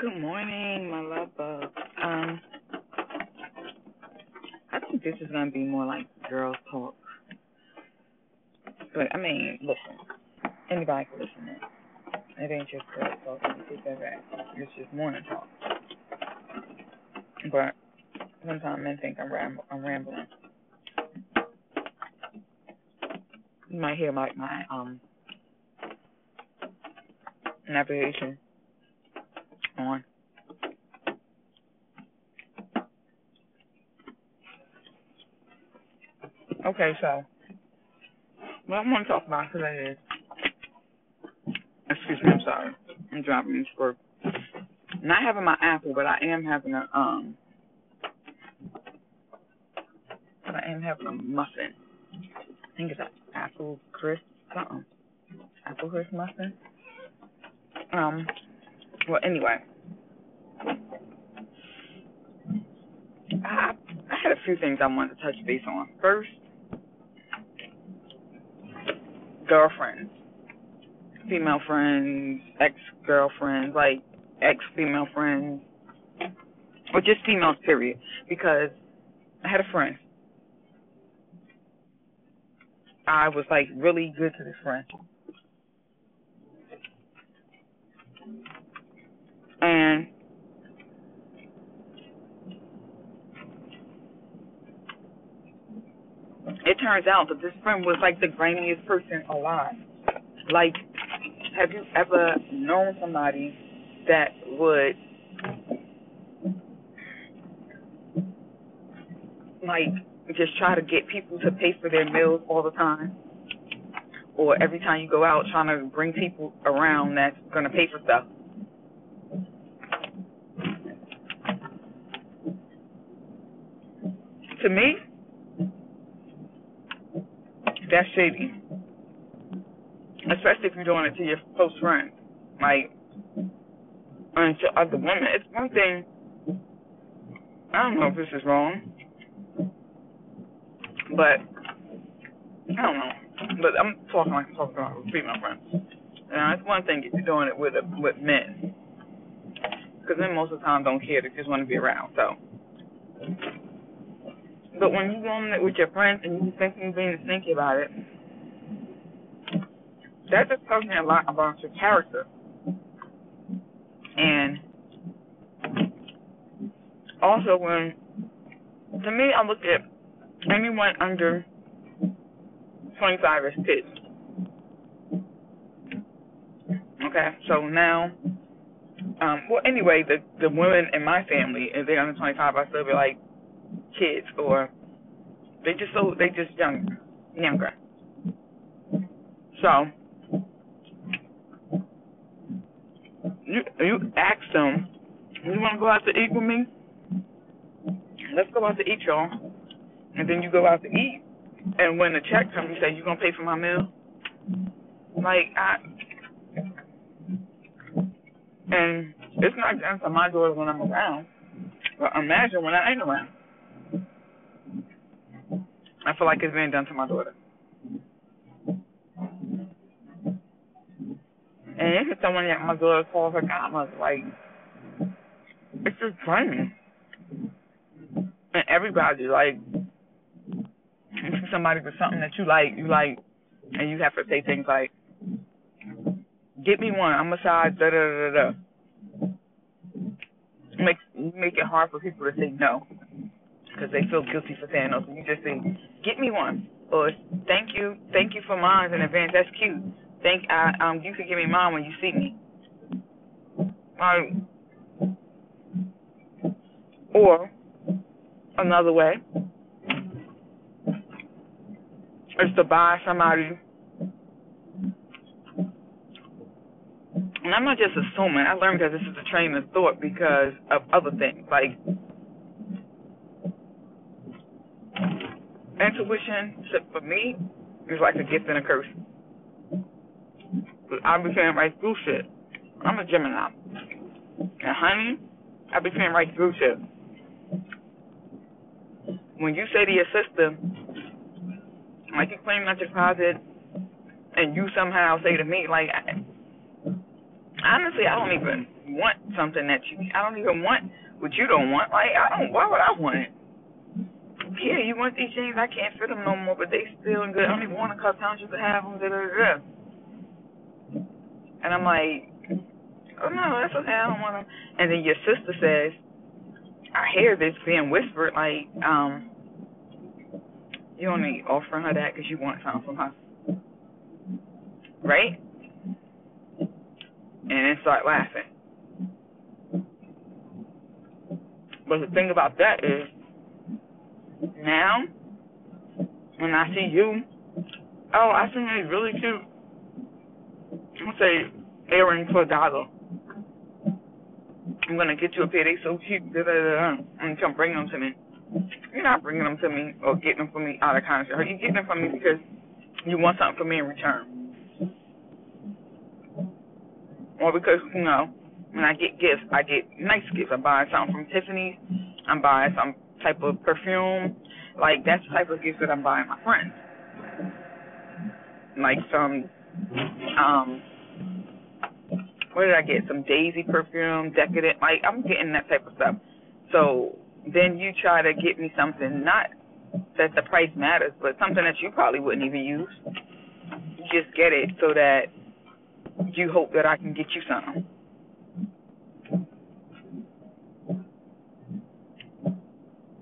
Good morning, my love bug. Um, I think this is gonna be more like girls talk. But I mean, listen, anybody can listen. It ain't just girls talk. You take that back. It's just morning talk. But sometimes men think I'm ram- I'm rambling. You might hear like my um navigation on. Okay, so what I want to talk about today is, excuse me, I'm sorry, I'm driving this work. Not having my apple, but I am having a um, but I am having a muffin. I think it's an apple crisp something, apple crisp muffin. Um, well, anyway, I I had a few things I wanted to touch base on. First, girlfriends, female friends, ex girlfriends, like ex female friends, or just females, period. Because I had a friend. I was like really good to this friend. And it turns out that this friend was like the grimiest person alive. Like, have you ever known somebody that would like just try to get people to pay for their meals all the time? Or every time you go out trying to bring people around that's gonna pay for stuff. To me, that's shady. Especially if you're doing it to your close friends. Like, and to other women. It's one thing, I don't know if this is wrong, but, I don't know. But I'm talking like I'm talking about female friends. Now, it's one thing if you're doing it with a, with men. Because men most of the time don't care. They just want to be around. So, but when you're doing it with your friends and you you're being sneaky about it, that just tells me a lot about your character. And also, when to me, I look at anyone under 25 as kids. Okay, so now, um, well, anyway, the the women in my family, if they're under 25, I still be like kids, or they just so they just younger, younger. So you you ask them, you want to go out to eat with me? Let's go out to eat, y'all. And then you go out to eat, and when the check comes, you say you gonna pay for my meal. Like I, and it's not done to my daughter when I'm around, but imagine when I ain't around. I feel like it's being done to my daughter. And if it's someone that my daughter calls her godmother, like, it's just funny. And everybody, like, somebody for something that you like, you like, and you have to say things like, get me one, I'm a size, da da da da. Make, make it hard for people to say no because they feel guilty for saying no. So you just say, "Get me one," or "Thank you, thank you for mine in advance. That's cute. Thank I um you can give me mine when you see me." Or another way is to buy somebody. And I'm not just assuming. I learned that this is a train of thought because of other things like intuition for me is like a gift and a curse. I be saying right through shit. I'm a Gemini. And honey, I be saying right through shit. When you say to your sister, like you clean out your closet, and you somehow say to me, like, honestly, I don't even want something that you. I don't even want what you don't want. Like I don't. Why would I want it? Yeah, you want these jeans? I can't fit them no more, but they still good. I don't even want to cut down just to have them. Da, da, da. And I'm like, oh no, that's okay. I don't want them. And then your sister says, I hear this being whispered, like, um, you only offering her that because you want something from her, right? And then start laughing. But the thing about that is, now, when I see you, oh, I think they're really cute. I'll say earrings for a dollar. I'm gonna get you a pair. They so cute. Da, da, da, da, and come bring them to me. You're not bringing them to me or getting them for me out of kindness. You're getting them for me because you want something from me in return, or because you know when I get gifts, I get nice gifts. I'm buying something from Tiffany's. I'm buying some type of perfume. Like that's the type of gifts that I'm buying my friends. Like some, um, what did I get? Some Daisy perfume, decadent. Like I'm getting that type of stuff. So then you try to get me something not that the price matters, but something that you probably wouldn't even use. You just get it so that you hope that I can get you something.